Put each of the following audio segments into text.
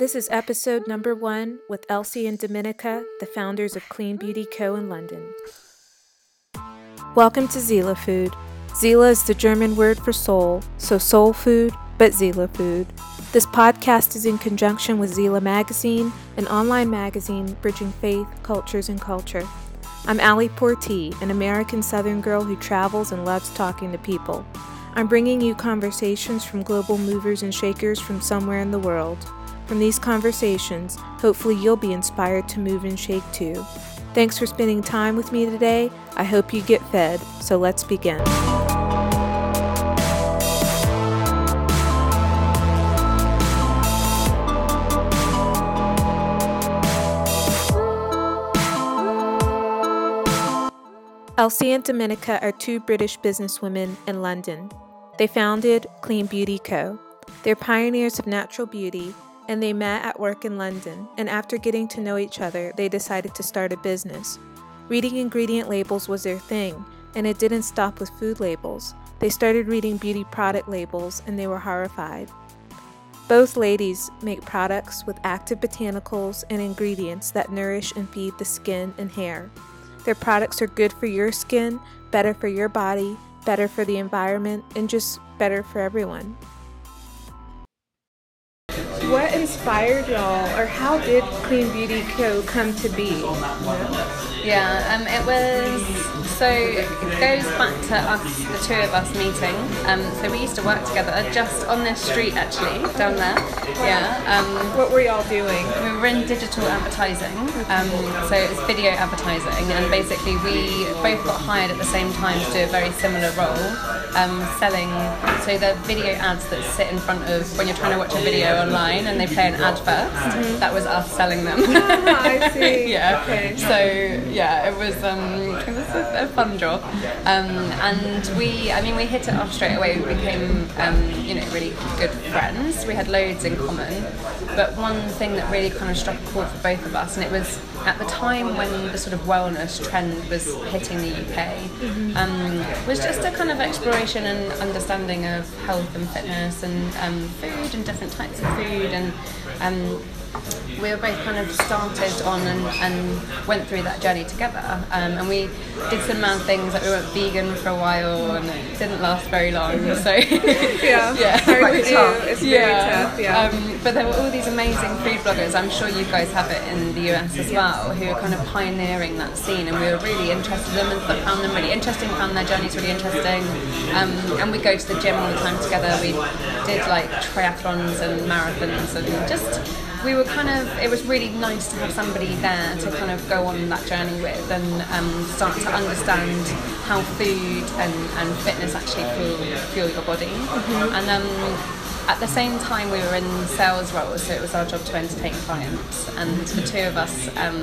This is episode number one with Elsie and Dominika, the founders of Clean Beauty Co. in London. Welcome to Seele Food. Seele is the German word for soul, so soul food, but Seele food. This podcast is in conjunction with Seele Magazine, an online magazine bridging faith, cultures, and culture. I'm Allie Portee, an American Southern girl who travels and loves talking to people. I'm bringing you conversations from global movers and shakers from somewhere in the world. From these conversations, hopefully you'll be inspired to move and shake too. Thanks for spending time with me today. I hope you get fed, so let's begin. Elsie and Dominika are two British businesswomen in London. They founded Clean Beauty Co. They're pioneers of natural beauty and they met at work in London, and after getting to know each other, they decided to start a business. Reading ingredient labels was their thing, and it didn't stop with food labels. They started reading beauty product labels, and they were horrified. Both ladies make products with active botanicals and ingredients that nourish and feed the skin and hair. Their products are good for your skin, better for your body, better for the environment, and just better for everyone what inspired y'all, or how did Clean Beauty Co. come to be? Yeah, um, it was so it goes back to us, the two of us meeting. Um, so we used to work together just on this street actually, down there. Yeah. Um, what were y'all doing? We were in digital advertising, um, so it was video advertising, and basically we both got hired at the same time to do a very similar role, um, selling. So the video ads that sit in front of when you're trying to watch a video online and they play an ad 1st mm-hmm. that was us selling them. Ah, I see. yeah. Okay. So yeah, it was um, it was a, a fun job, um, and we I mean we hit it off straight away. We became um, you know really good friends. We had loads in common, but one thing that really kind of struck a chord for both of us, and it was at the time when the sort of wellness trend was hitting the UK, mm-hmm. um, was just a kind of exploration and understanding of health and fitness and um, food and different types of food and um, we were both kind of started on and, and went through that journey together. Um, and we did some mad things, like we went vegan for a while and it didn't last very long. So yeah, yeah, hard to do. It's yeah. very tough. Yeah. Um, but there were all these amazing food bloggers. I'm sure you guys have it in the US as well, who are kind of pioneering that scene. And we were really interested in them and found them really interesting. Found their journeys really interesting. Um, and we go to the gym all the time together. We did like triathlons and marathons and just we were kind of it was really nice to have somebody there to kind of go on that journey with and um, start to understand how food and, and fitness actually fuel, fuel your body. Mm-hmm. and um, at the same time we were in sales roles so it was our job to entertain clients. And the two of us um,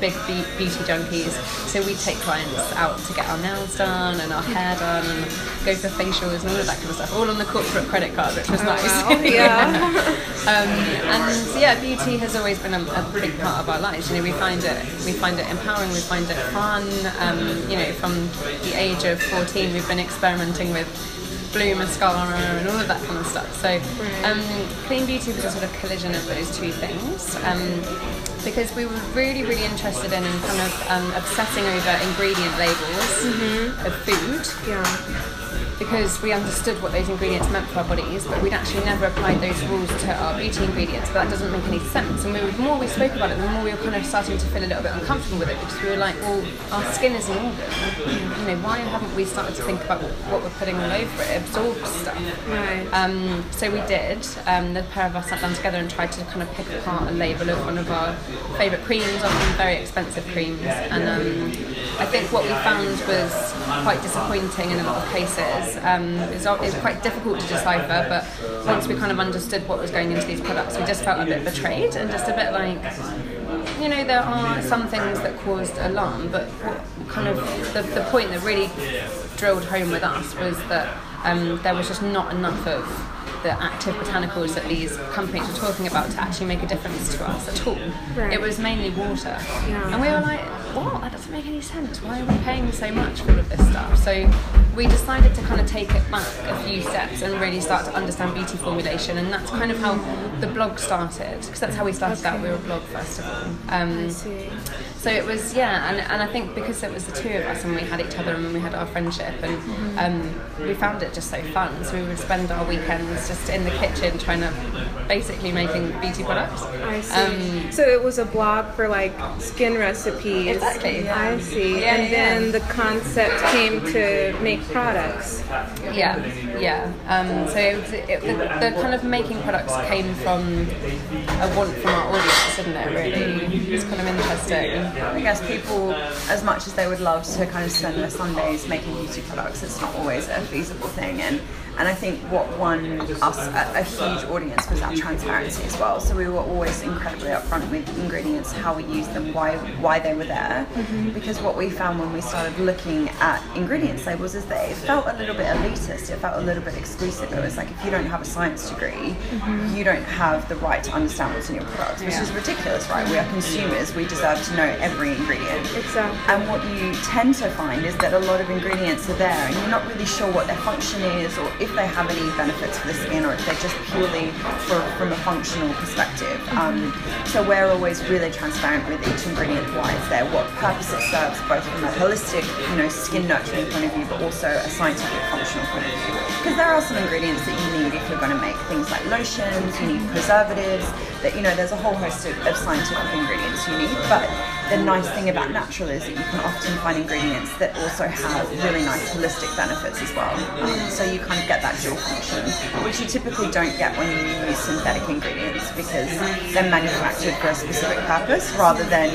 big beauty junkies so we'd take clients out to get our nails done and our hair done and go for facials and all of that kind of stuff all on the corporate credit card which was oh, nice. wow. yeah. Um, and yeah beauty has always been a, a, big part of our lives you know we find it we find it empowering we find it fun um, you know from the age of 14 we've been experimenting with blue mascara and all of that kind of stuff. So um, Clean Beauty was a sort of collision of those two things. Um, because we were really, really interested in kind of um, obsessing over ingredient labels mm-hmm. of food. Yeah because we understood what those ingredients meant for our bodies, but we'd actually never applied those rules to our beauty ingredients. But that doesn't make any sense. And we were, the more we spoke about it, the more we were kind of starting to feel a little bit uncomfortable with it because we were like, well, our skin is an organ. You know, why haven't we started to think about what we're putting all over it? It absorbs stuff. Right. Um, so we did. Um, the pair of us sat down together and tried to kind of pick apart a label of one of our favourite creams, often very expensive creams. And um, I think what we found was quite disappointing in a lot of cases um, it's, it's quite difficult to decipher, but once we kind of understood what was going into these products, we just felt a bit betrayed and just a bit like, you know, there are some things that caused alarm, but kind of the, the point that really drilled home with us was that um, there was just not enough of the active botanicals that these companies were talking about to actually make a difference to us at all. Right. It was mainly water. Yeah. And we were like, what? That doesn't make any sense. Why are we paying so much for all of this stuff? So we decided to kind of take it back a few steps and really start to understand beauty formulation, and that's kind of how the blog started because that's how we started Okay. out. We were a blog first of all. Um, I see. so it was, yeah, and, and I think because it was the two of us and we had each other and we had our friendship and um, we found it just so fun. So we would spend our weekends just in the kitchen trying to basically making beauty products. I see. Um, so it was a blog for like skin recipes. Exactly. I see. Yeah, and yeah. then the concept came to make products. Yeah, yeah. Um, so it, was- it, the, the kind of making products came from a want from our audience, didn't it? Really, it's kind of interesting. I guess people, as much as they would love to kind of spend their Sundays making beauty products, it's not always a feasible thing. And and I think what won us a, a huge audience was that transparency as well. So we were always incredibly upfront with ingredients, how we used them, why why they were there. Mm-hmm. Because what we found when we started looking at ingredients labels is that it felt a little bit elitist. It felt a little bit exclusive. It was like if you don't have a science degree, mm-hmm. you don't have the right to understand what's in your products, which Yeah. is ridiculous, right? We are consumers. We deserve to know every ingredient. Exactly. And what you tend to find is that a lot of ingredients are there and you're not really sure what their function is or if they have any benefits for the skin or if they're just purely for, from a functional perspective. Um, so we're always really transparent with each ingredient, why it's there, what purpose it serves, both from a holistic, you know, skin nurturing point of view, but also a scientific functional point of view. Because there are some ingredients that you you're going to make things like lotions, you need preservatives, that, you know, there's a whole host of, of scientific ingredients you need. But the nice thing about natural is that you can often find ingredients that also have really nice holistic benefits as well. Um, so you kind of get that dual function, which you typically don't get when you use synthetic ingredients because they're manufactured for a specific purpose rather than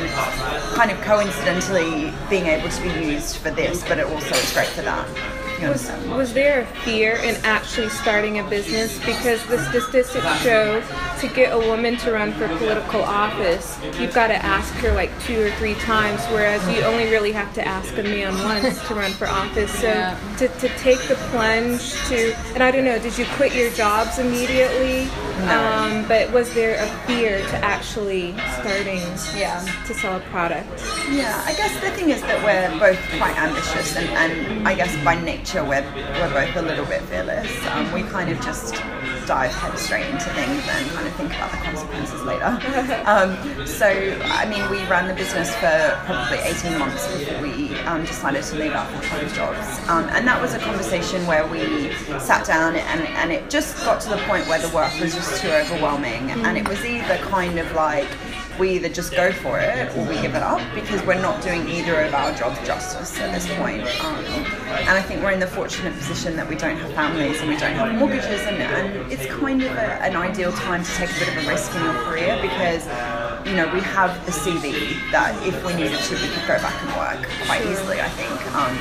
kind of coincidentally being able to be used for this, but it also is great for that. You Was, was there a fear in actually starting a business? Because the statistics show to get a woman to run for political office, you've got to ask her like two or three times, whereas you only really have to ask a man once to run for office. So Yeah. to, to take the plunge to, and I don't know, did you quit your jobs immediately? Um, but was there a fear to actually starting Yeah. to sell a product? Yeah, I guess the thing is that we're both quite ambitious, and, and I guess by nature we're, we're both a little bit fearless. Um, we kind of just dive head straight into things and kind of think about the consequences later. Um, so, I mean, we ran the business for probably 18 months before we um, decided to leave our full-time jobs. Um, and that was a conversation where we sat down and, and it just got to the point where the work was just too overwhelming. And it was either kind of like, we either just go for it or we give it up because we're not doing either of our jobs justice at this point. Um, and I think we're in the fortunate position that we don't have families and we don't have mortgages, and, and it's kind of a, an ideal time to take a bit of a risk in your career because. You know, we have the CV that if we needed to, we could go back and work quite easily. I think. Um,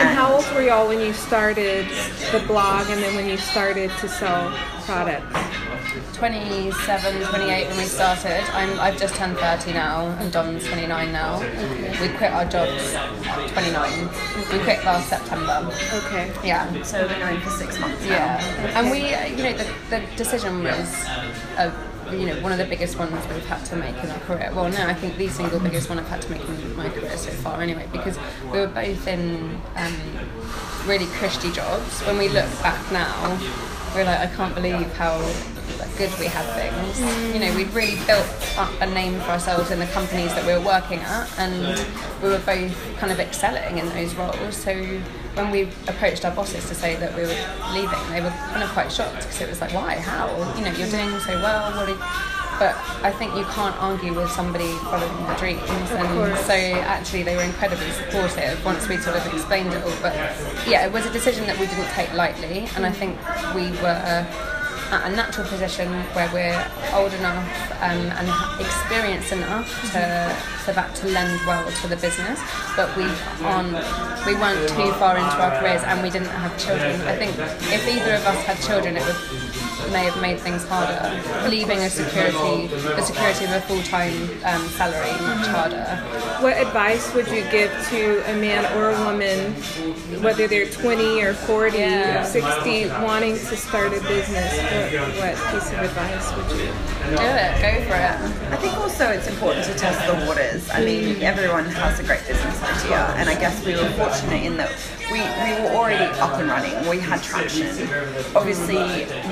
And how old were y'all when you started the blog and then when you started to sell products? 27, 28 when we started. I'm, I've just turned 30 now, and Don's 29 now. We quit our jobs at 29. We quit last September. Okay. Yeah. So we've been going for six months now. Yeah, and we, you know, the, the decision was, uh, you know, one of the biggest ones we've had to make in our career. Well, no, I think the single biggest one I've had to make in my career so far, anyway, because we were both in um, really cushy jobs. When we look back now, we're like, I can't believe how good we had things. You know, we'd really built up a name for ourselves in the companies that we were working at, and we were both kind of excelling in those roles. So when we approached our bosses to say that we were leaving, they were kind of quite shocked because it was like, why? How? You know, you're doing so well. What? Are? But I think you can't argue with somebody following their dreams, and so actually they were incredibly supportive once we sort of explained it all. But yeah, it was a decision that we didn't take lightly, and I think we were at a natural position where we're old enough um, and experienced enough to for that to lend well to the business. But we aren't, we weren't too far into our careers, and we didn't have children. I think if either of us had children, it would may have made things harder. Leaving a security, the security of a full-time um, salary much harder. What advice would you give to a man or a woman, whether they're 20 or 40 Yeah. or 60, wanting to start a business? What, what piece of advice would you? Do it, go for it. I think also it's important to test the waters. I mean, everyone has a great business idea, and I guess we were fortunate in that we, we were already up and running. We had traction. Obviously,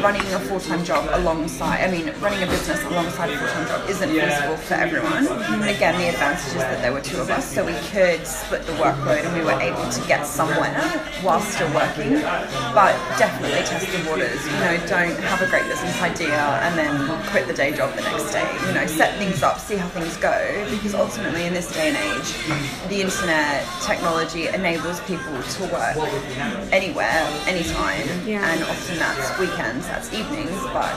running a full time job alongside, I mean, running a business alongside a full time job isn't feasible for everyone. Again, the advantage is that there were two of us, so we could split the workload and we were able to get somewhere while still working. But definitely test the waters. You know, don't have a great business idea and then quit the day job the next day. You know, set things up, see how things go, because ultimately in this day and age, the internet technology enables people to work anywhere, anytime, Yeah. and often that's weekends, that's evenings, but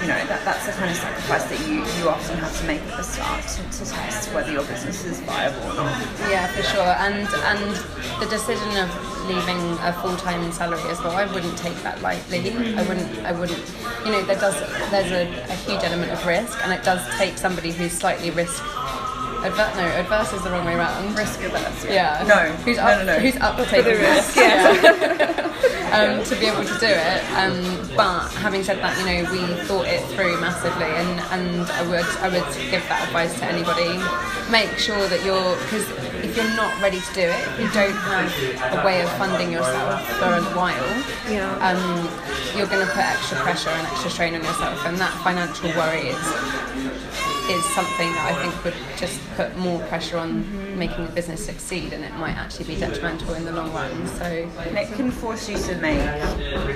you know that, that's the kind of sacrifice that you, you often have to make at the start to, to test whether your business is viable or not. Yeah, for sure. And and the decision of leaving a full time salary as well, I wouldn't take that lightly. I wouldn't. I wouldn't. You know, there does. There's a, a huge element of risk, and it does take somebody who's slightly risk. Adver- no, adverse is the wrong way around. Risk averse. Yeah. No. Who's no, up? no, no. Who's up for taking the risk, risks? Yeah. um, to be able to do it. Um, but having said that, you know, we thought it through massively, and, and I would I would give that advice to anybody. Make sure that you're because if you're not ready to do it, you don't have a way of funding yourself for a while, Yeah. um, you're going to put extra pressure and extra strain on yourself, and that financial worry is is something that I think would just put more pressure on making the business succeed, and it might actually be detrimental in the long run. So And it can force you to make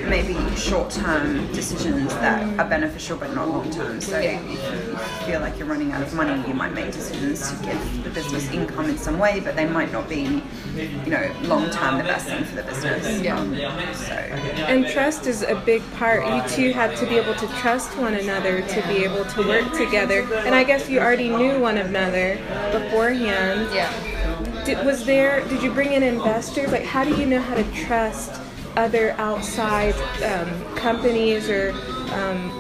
maybe short-term decisions that are beneficial but not long-term. So Yeah. if you feel like you're running out of money, you might make decisions to give the business income in some way, but they might not be, you know, long-term the best thing for the business. Yeah. Um, so And trust is a big part. You two had to be able to trust one another to be able to work together. And I guess you already knew one another beforehand. yeah. Did, was there? Did you bring in investors? Like, how do you know how to trust other outside um, companies or um,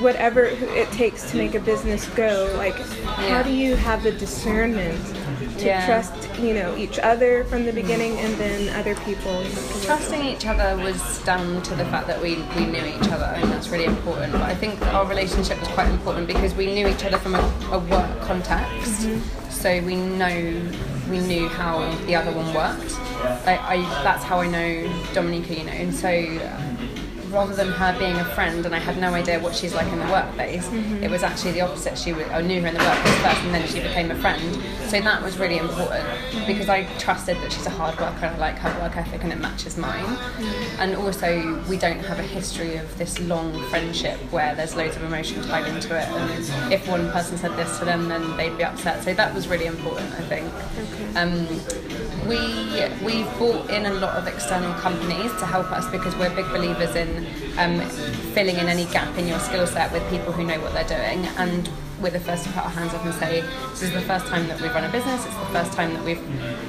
whatever it takes to make a business go? Like, how do you have the discernment to Yeah. trust, you know, each other from the beginning and then other people? you know, to work Trusting each other was down to the fact that we, we knew each other, and that's really important. But I think our relationship was quite important because we knew each other from a, a work context, mm-hmm. so we know we knew how the other one worked. I, I that's how I know Dominika, you know, and so. Rather than her being a friend, and I had no idea what she's like in the workplace, mm-hmm. it was actually the opposite. She was, I knew her in the workplace first, and then she became a friend. So that was really important mm-hmm. because I trusted that she's a hard worker. and I like her work ethic, and it matches mine. Mm-hmm. And also, we don't have a history of this long friendship where there's loads of emotion tied into it. And if one person said this to them, then they'd be upset. So that was really important, I think. Um, we we've brought in a lot of external companies to help us because we're big believers in um, filling in any gap in your skill set with people who know what they're doing. And we're the first to put our hands up and say this is the first time that we've run a business. It's the first time that we've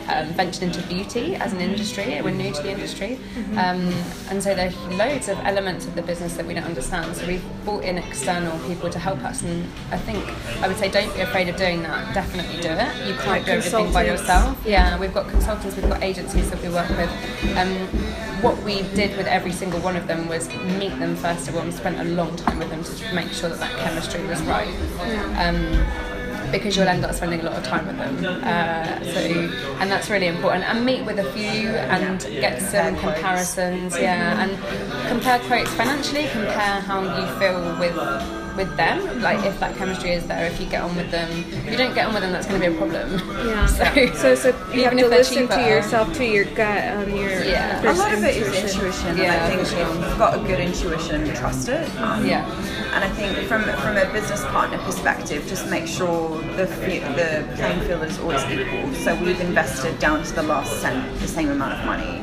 um, ventured into beauty as an industry. We're new to the industry. Um, and so there are loads of elements of the business that we don't understand. So we've brought in external people to help us. And I think I would say don't be afraid of doing that. Definitely do it. You can't do everything by yourself. Yeah, we've got consultants, we've got agencies that we work with. Um, what we did with every single one of them was meet them first of all and spent a long time with them to make sure that that chemistry was right. Um, because you'll end up spending a lot of time with them. Uh, so, and that's really important. And meet with a few and get some comparisons, yeah, and compare quotes financially. Compare how you feel with with them. Like if that chemistry is there, if you get on with them. If you don't get on with them, that's going to be a problem. Yeah. So, So, so you have to if they're listen to yourself, to your gut, um, your Yeah. a lot of it is intuition. intuition, and Yeah, I think sure. if you've got a good intuition, trust it. Um, Yeah. And I think from from a business partner perspective, just make sure the the playing field is always equal. So we've invested down to the last cent the same amount of money.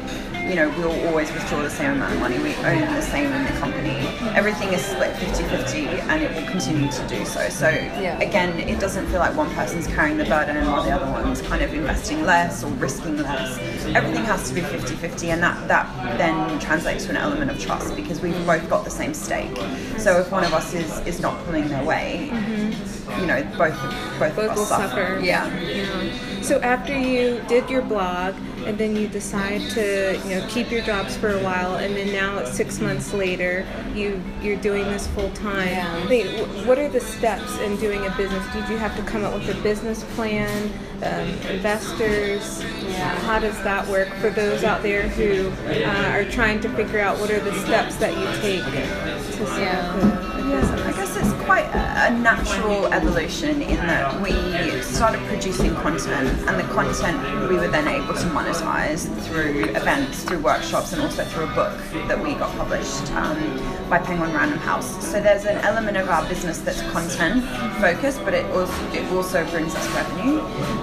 You know, we'll always withdraw the same amount of money. We own the same in the company. Everything is split 50-50 and it will continue to do so. So Yeah. again, it doesn't feel like one person's carrying the burden while the other one's kind of investing less or risking less. Everything has to be 50-50 and that, that then translates to an element of trust because we've both got the same stake. So if one of us is, is not pulling their weight, mm-hmm. you know, both both, Both of will us suffer. suffer. Yeah. Yeah. So after you did your blog and then you decide to you know keep your jobs for a while and then now six months later you you're doing this full time. Yeah. I mean, what are the steps in doing a business? Did you have to come up with a business plan, um, investors? Yeah. How does that work for those out there who uh, are trying to figure out what are the steps that you take to Yeah. Quite a, natural evolution in that we started producing content, and the content we were then able to monetize through events, through workshops, and also through a book that we got published um, by Penguin Random House. So there's an element of our business that's content focused, but it also it also brings us revenue.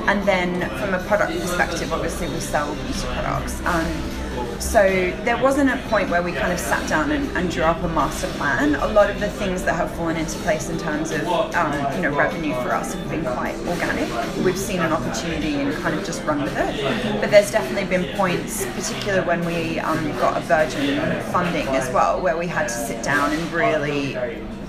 And then from a product perspective, obviously we sell beauty products. Um, so there wasn't a point where we kind of sat down and, and drew up a master plan. A lot of the things that have fallen into place in terms of um, you know revenue for us have been quite organic. We've seen an opportunity and kind of just run with it. But there's definitely been points, particularly when we um, got a Virgin funding as well, where we had to sit down and really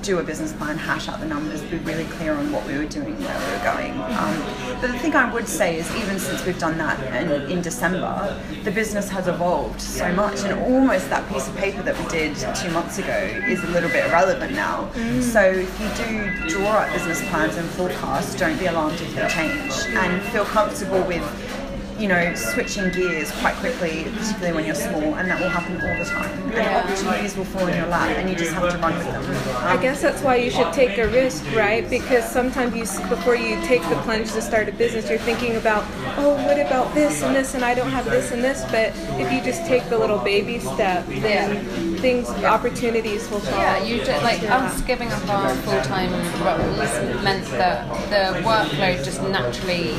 do a business plan, hash out the numbers, be really clear on what we were doing, where we were going. Um, but the thing I would say is, even since we've done that in, in December, the business has evolved so much, and almost that piece of paper that we did two months ago is a little bit irrelevant now. So if you do draw up business plans and forecasts, don't be alarmed if they change, and feel comfortable with you know, switching gears quite quickly, particularly when you're small, and that will happen all the time. And opportunities will fall in your lap, and you just have to run with them. I guess that's why you should take a risk, right? Because sometimes you, before you take the plunge to start a business, you're thinking about, oh, what about this and this, and I don't have this and this. But if you just take the little baby step, then things, opportunities will fall. Yeah, you did, like us giving up our full time roles meant that the workload just naturally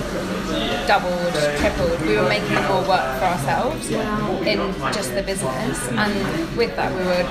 doubled, tripled. We were making more work for ourselves in just the business, and with that we were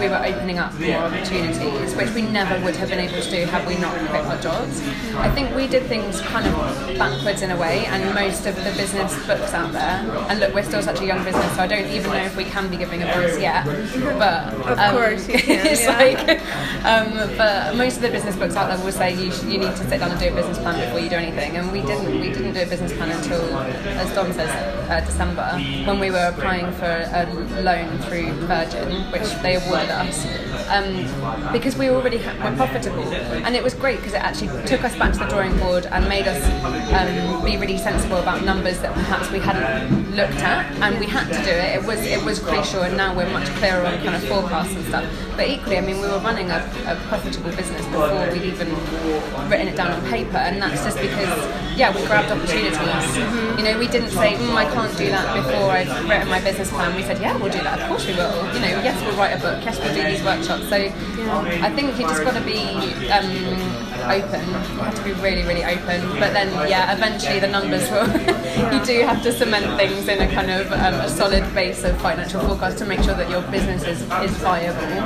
we were opening up more opportunities, which we never would have been able to do had we not quit our jobs. I think we did things kind of backwards in a way, and most of the business books out there. And look, we're still such a young business, so I don't even know if we can be giving advice yet. But Of um, course you can, it's yeah. like, um, but most of the business books out there will say you, sh- you need to sit down and do a business plan before you do anything, and we didn't. We didn't do a business plan until, as Dom says, uh, December, when we were applying for a loan through Virgin, which they awarded us, um, because we already ha- were profitable, and it was great because it actually took us back to the drawing board and made us um, be really sensible about numbers that perhaps we hadn't looked at, and we had to do it. It was it was crucial, and now we're much clearer on kind of forecasts and stuff. But equally, I mean, we were running a, a profitable business before we'd even written it down on paper, and that's just because, yeah, we grabbed opportunities. You know, we didn't say, mm, I can't do that before I've written my business plan. We said, yeah, we'll do that. Of course we will. You know, yes, we'll write a book. Yes, we'll do these workshops. So I think you just got to be um, open. You have to be really, really open. But then, yeah, eventually the numbers will. you do have to cement things in a kind of um, a solid base of financial forecast to make sure that your business is, is viable.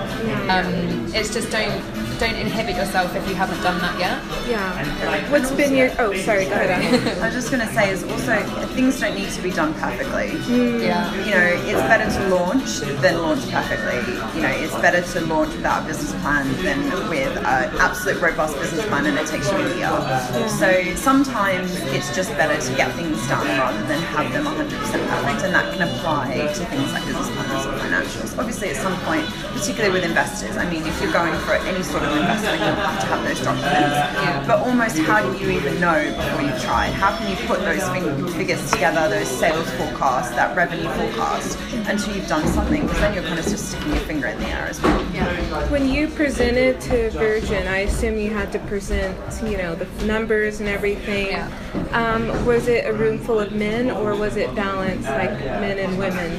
Um, it's just don't don't inhibit yourself if you haven't done that yet. Yeah. What's been your? Oh, sorry. Go ahead. I was just going to say is also things don't need to be done perfectly. Mm. Yeah. You know, it's better to launch than launch perfectly. You know, it's better to launch without a business plan than with an absolute robust business plan and it takes you a year. So sometimes it's just better to get things done rather than have them 100% perfect, and that can apply to things like business plans or financials. Obviously, at some point, particularly with investors, I mean, if you're going for any sort of investment, you'll have to have those documents. But almost, how do you even know before you've tried? How can you put those fin- figures together, those sales forecasts, that revenue forecast, until you've done something? Because then you're kind of just sticking your finger in the air as well. When you presented to Virgin, I assume you had to present, you know, the numbers and everything. Yeah. Um, was it a room full of men or was it balanced like men and women?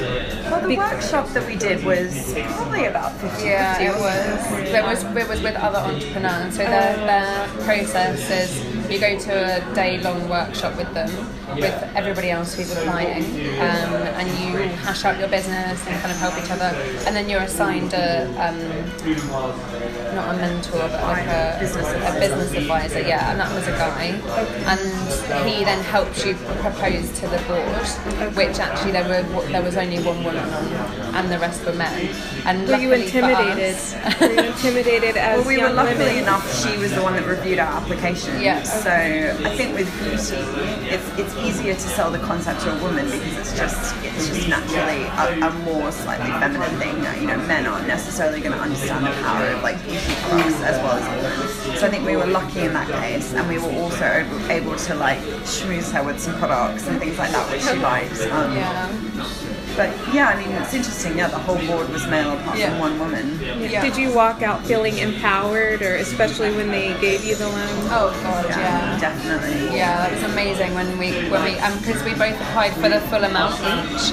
Well, the workshop that we did was probably about 50 Yeah, it was. There was it was with other entrepreneurs, so their, their process is you go to a day long workshop with them, with everybody else who's applying, um, and you hash out your business and kind of help each other. And then you're assigned a, um, not a mentor, but like a Business a business advisor, yeah, and that was a guy. And he then helped you propose to the board, which actually there were there was only one woman on, and the rest were men. And Were you intimidated? Were you intimidated as Well, we were luckily women? enough. She was the one that reviewed our application. Yeah. So I think with beauty, it's it's easier to sell the concept to a woman because it's just it's just naturally a, a more slightly feminine thing. You know, men aren't necessarily going to understand the power of like beauty products as well as women. So I think we were lucky in that case, and we were also able- able to like schmooze her with some products and things like that, which she liked. Um, yeah. But yeah, I mean, it's interesting. Yeah, the whole board was male apart Yeah. from one woman. Yeah. Did you walk out feeling empowered, or especially when they gave you the loan? Oh god, yeah. Definitely. Yeah, that was amazing when we when we because we both applied for the full amount each,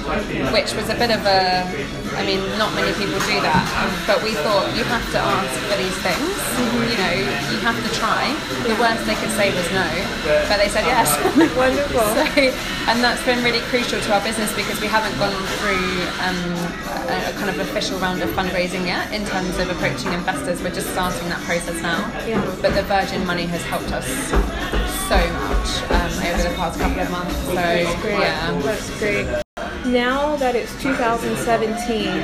which was a bit of a. I mean, not many people do that, um, but we thought you have to ask for these things. You know, you have to try. The worst they could say was no, but they said yes. Wonderful. so, and that's been really crucial to our business because we haven't gone through um, a, a kind of official round of fundraising yet in terms of approaching investors. We're just starting that process now. Yeah. But the Virgin money has helped us so much um, over the past couple of months. So Great. yeah. That's great. Now that it's 2017,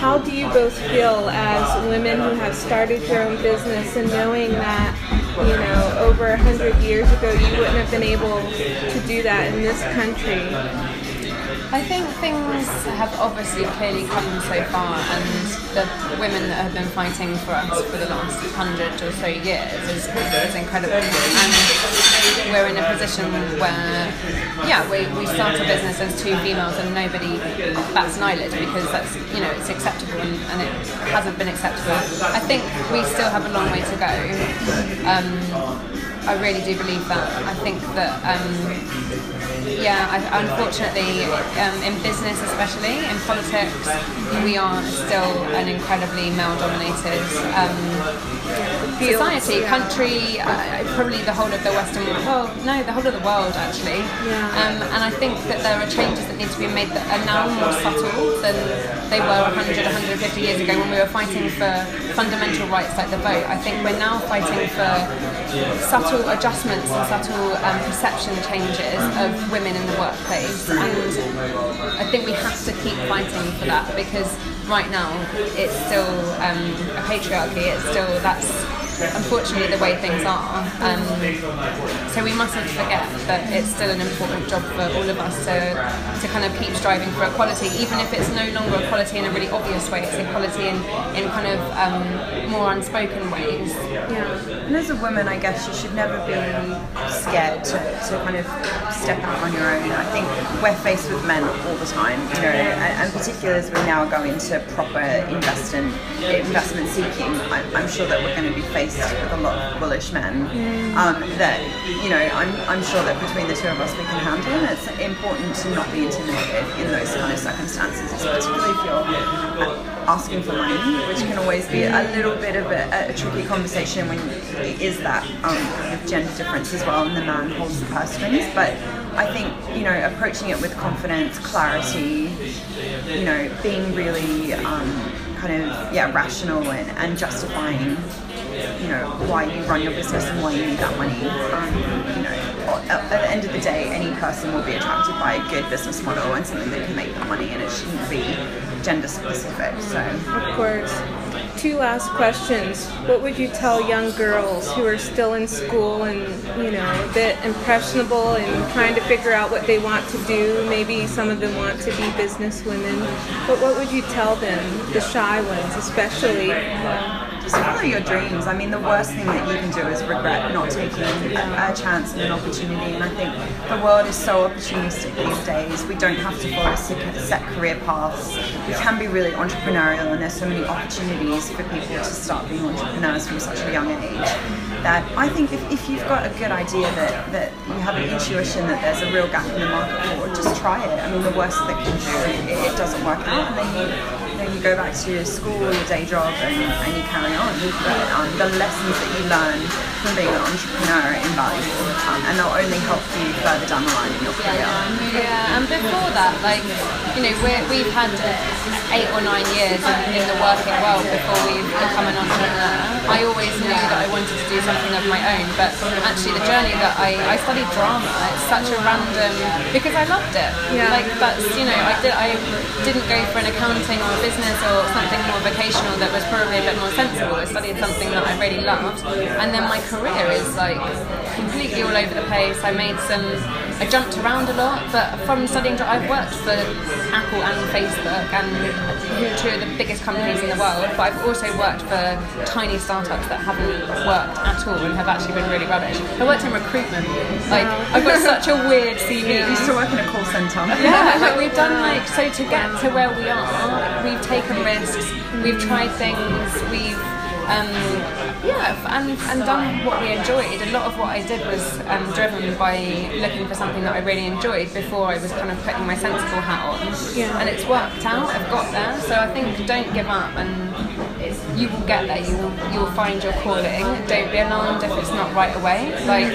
how do you both feel as women who have started your own business and knowing that, you know, over 100 years ago you wouldn't have been able to do that in this country? I think things have obviously clearly come so far, and the women that have been fighting for us for the last hundred or so years is, is incredible. And we're in a position where, yeah, we, we start a business as two females, and nobody bats an eyelid because that's you know it's acceptable, and, and it hasn't been acceptable. I think we still have a long way to go. Um, I really do believe that. I think that. Um, yeah, I, unfortunately, um, in business especially, in politics, we are still an incredibly male-dominated um, society, country, uh, probably the whole of the Western world. No, the whole of the world actually. Yeah. Um, and I think that there are changes that need to be made that are now more subtle than they were 100, 150 years ago when we were fighting for fundamental rights like the vote. I think we're now fighting for subtle adjustments and subtle um, perception changes of women in the workplace. And I think we have to keep fighting for that because right now it's still um, a patriarchy. It's still that's unfortunately the way things are. Um, so we mustn't forget that it's still an important job for all of us to, to kind of keep striving for equality, even if it's no longer equality in a really obvious way. It's equality in, in kind of um, more unspoken ways. Yeah. And as a woman, I guess you should never be scared to, to kind of step out on your own. I think we're faced with men all the time, you know, and, and particularly as we now go into proper investment investment seeking, I, I'm sure that we're going to be faced with a lot of bullish men. Um, that you know, I'm, I'm sure that between the two of us we can handle. And it's important to not be intimidated in those kind of circumstances, particularly if you're asking for money, which can always be a little bit of a, a tricky conversation when it is that um, gender difference as well, and the man holds the purse strings. But I think you know, approaching it with confidence, clarity, you know, being really um, kind of yeah rational and, and justifying you know why you run your business and why you need that money. Um, you know, at, the end of the day, any person will be attracted by a good business model and something that can make them money, and it shouldn't be gender specific. So. Of course. Two last questions. What would you tell young girls who are still in school and, you know, a bit impressionable and trying to figure out what they want to do? Maybe some of them want to be business women. But what would you tell them, the shy ones especially? Just follow your dreams. I mean, the worst thing that you can do is regret not taking a, chance and an opportunity. And I think the world is so opportunistic these days. We don't have to follow set career paths. We can be really entrepreneurial, and there's so many opportunities for people to start being entrepreneurs from such a young age. That I think if, if you've got a good idea that, that you have an intuition that there's a real gap in the market for just try it. I mean, the worst that can do it, it doesn't work out, and then you you go back to your school, your day job, and, and you carry on. But um, the lessons that you learn from being an entrepreneur are invaluable, um, and they'll only help you further down the line in your career. Yeah, and before that, like, you know, we're, we've had eight or nine years in, the working world before we've become an entrepreneur. I always knew that I wanted to do something of my own, but actually the journey that I, I studied drama, it's such a random, because I loved it. Yeah. Like, that's, you know, I, did, I didn't go for an accounting or a business or something more vocational that was probably a bit more sensible. I studied something that I really loved, and then my career is like completely all over the place. I made some, I jumped around a lot, but from studying, I've worked for Apple and Facebook and two of the biggest companies in the world, but I've also worked for tiny startups that haven't worked at all and have actually been really rubbish. I worked in recruitment. Like, I've got such a weird CV. You used to work in a call centre. Yeah, like we've done like so to get to where we are, we've taken risks, we've tried things, we've um, yeah, and, and done what we enjoyed. A lot of what I did was um, driven by looking for something that I really enjoyed before I was kind of putting my sensible hat on. Yeah. And it's worked out. I've got there. So I think don't give up and you will get there. You will you will find your calling. Don't be alarmed if it's not right away. Like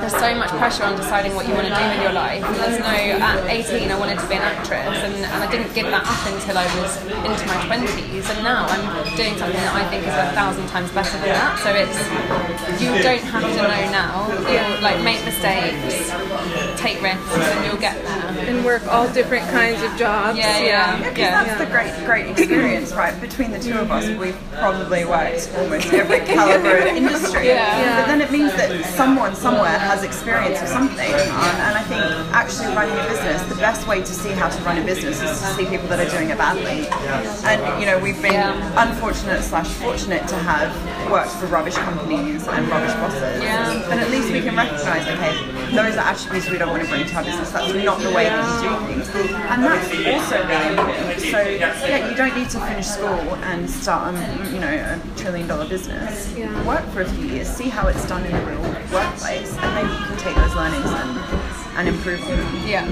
there's so much pressure on deciding what you want to do with your life. And there's no at 18 I wanted to be an actress and, and I didn't give that up until I was into my 20s and now I'm doing something that I think is a thousand times better than that. So it's you don't have to know now. You'll like make mistakes, take risks, and you'll get there. And work all different kinds of jobs. Yeah, yeah, Because yeah. that's the great, great experience, right? Between the two of us, we've probably worked almost every caliber of industry. Yeah. But then it means that someone somewhere has experience with something. And I think actually running a business, the best way to see how to run a business is to see people that are doing it badly. And you know, we've been Yeah. unfortunate slash fortunate to have worked for rubbish companies and rubbish bosses. Yeah. And at least we can recognise, okay, those are attributes we don't want to bring to our business. That's not the way that you do things. And that's also really important. So yeah, you don't need to finish school and start, um, you know, a trillion dollar business. Yeah. Work for a few years, see how it's done in the real workplace, and maybe you can take those learnings and, and improve them. Yeah.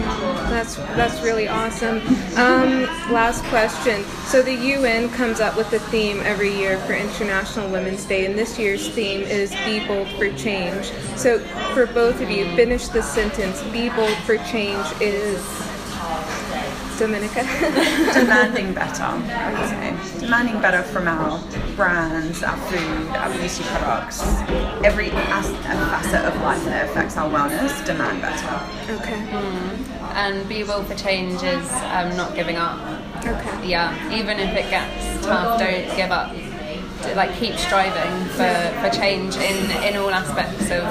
That's that's really awesome. Um, last question. So the UN comes up with a theme every year for International Women's Day, and this year's theme is "Be Bold for Change." So for both of you, finish the sentence. "Be bold for change" is Dominika. demanding better, I would say. Demanding better from our brands, our food, our beauty products, every as- facet of life that affects our wellness, demand better. okay. And be will for change is um, not giving up. Okay. Yeah, even if it gets tough, don't give up. Like keep striving for, for change in, in all aspects of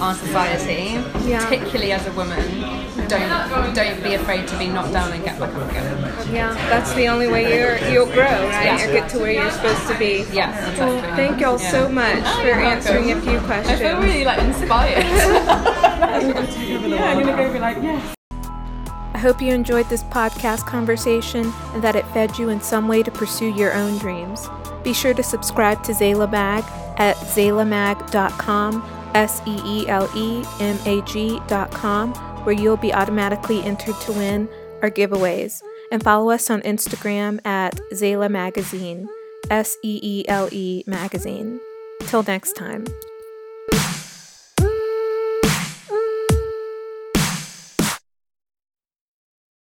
our society, Yeah. particularly as a woman. Don't don't be afraid to be knocked down and get back up again. Yeah, that's the only way you're you'll grow, right? Yeah. or get to where you're supposed to be. Yeah, Well, exactly. thank y'all Yeah. so much Oh, for you're answering a welcome. few I questions. feel really like inspired. yeah, I'm gonna go be like, yes. I hope you enjoyed this podcast conversation and that it fed you in some way to pursue your own dreams. Be sure to subscribe to Seele Mag at seelemag.com, S E E L E M A G.com, where you'll be automatically entered to win our giveaways. And follow us on Instagram at Seele Magazine, S E E L E Magazine. Till next time.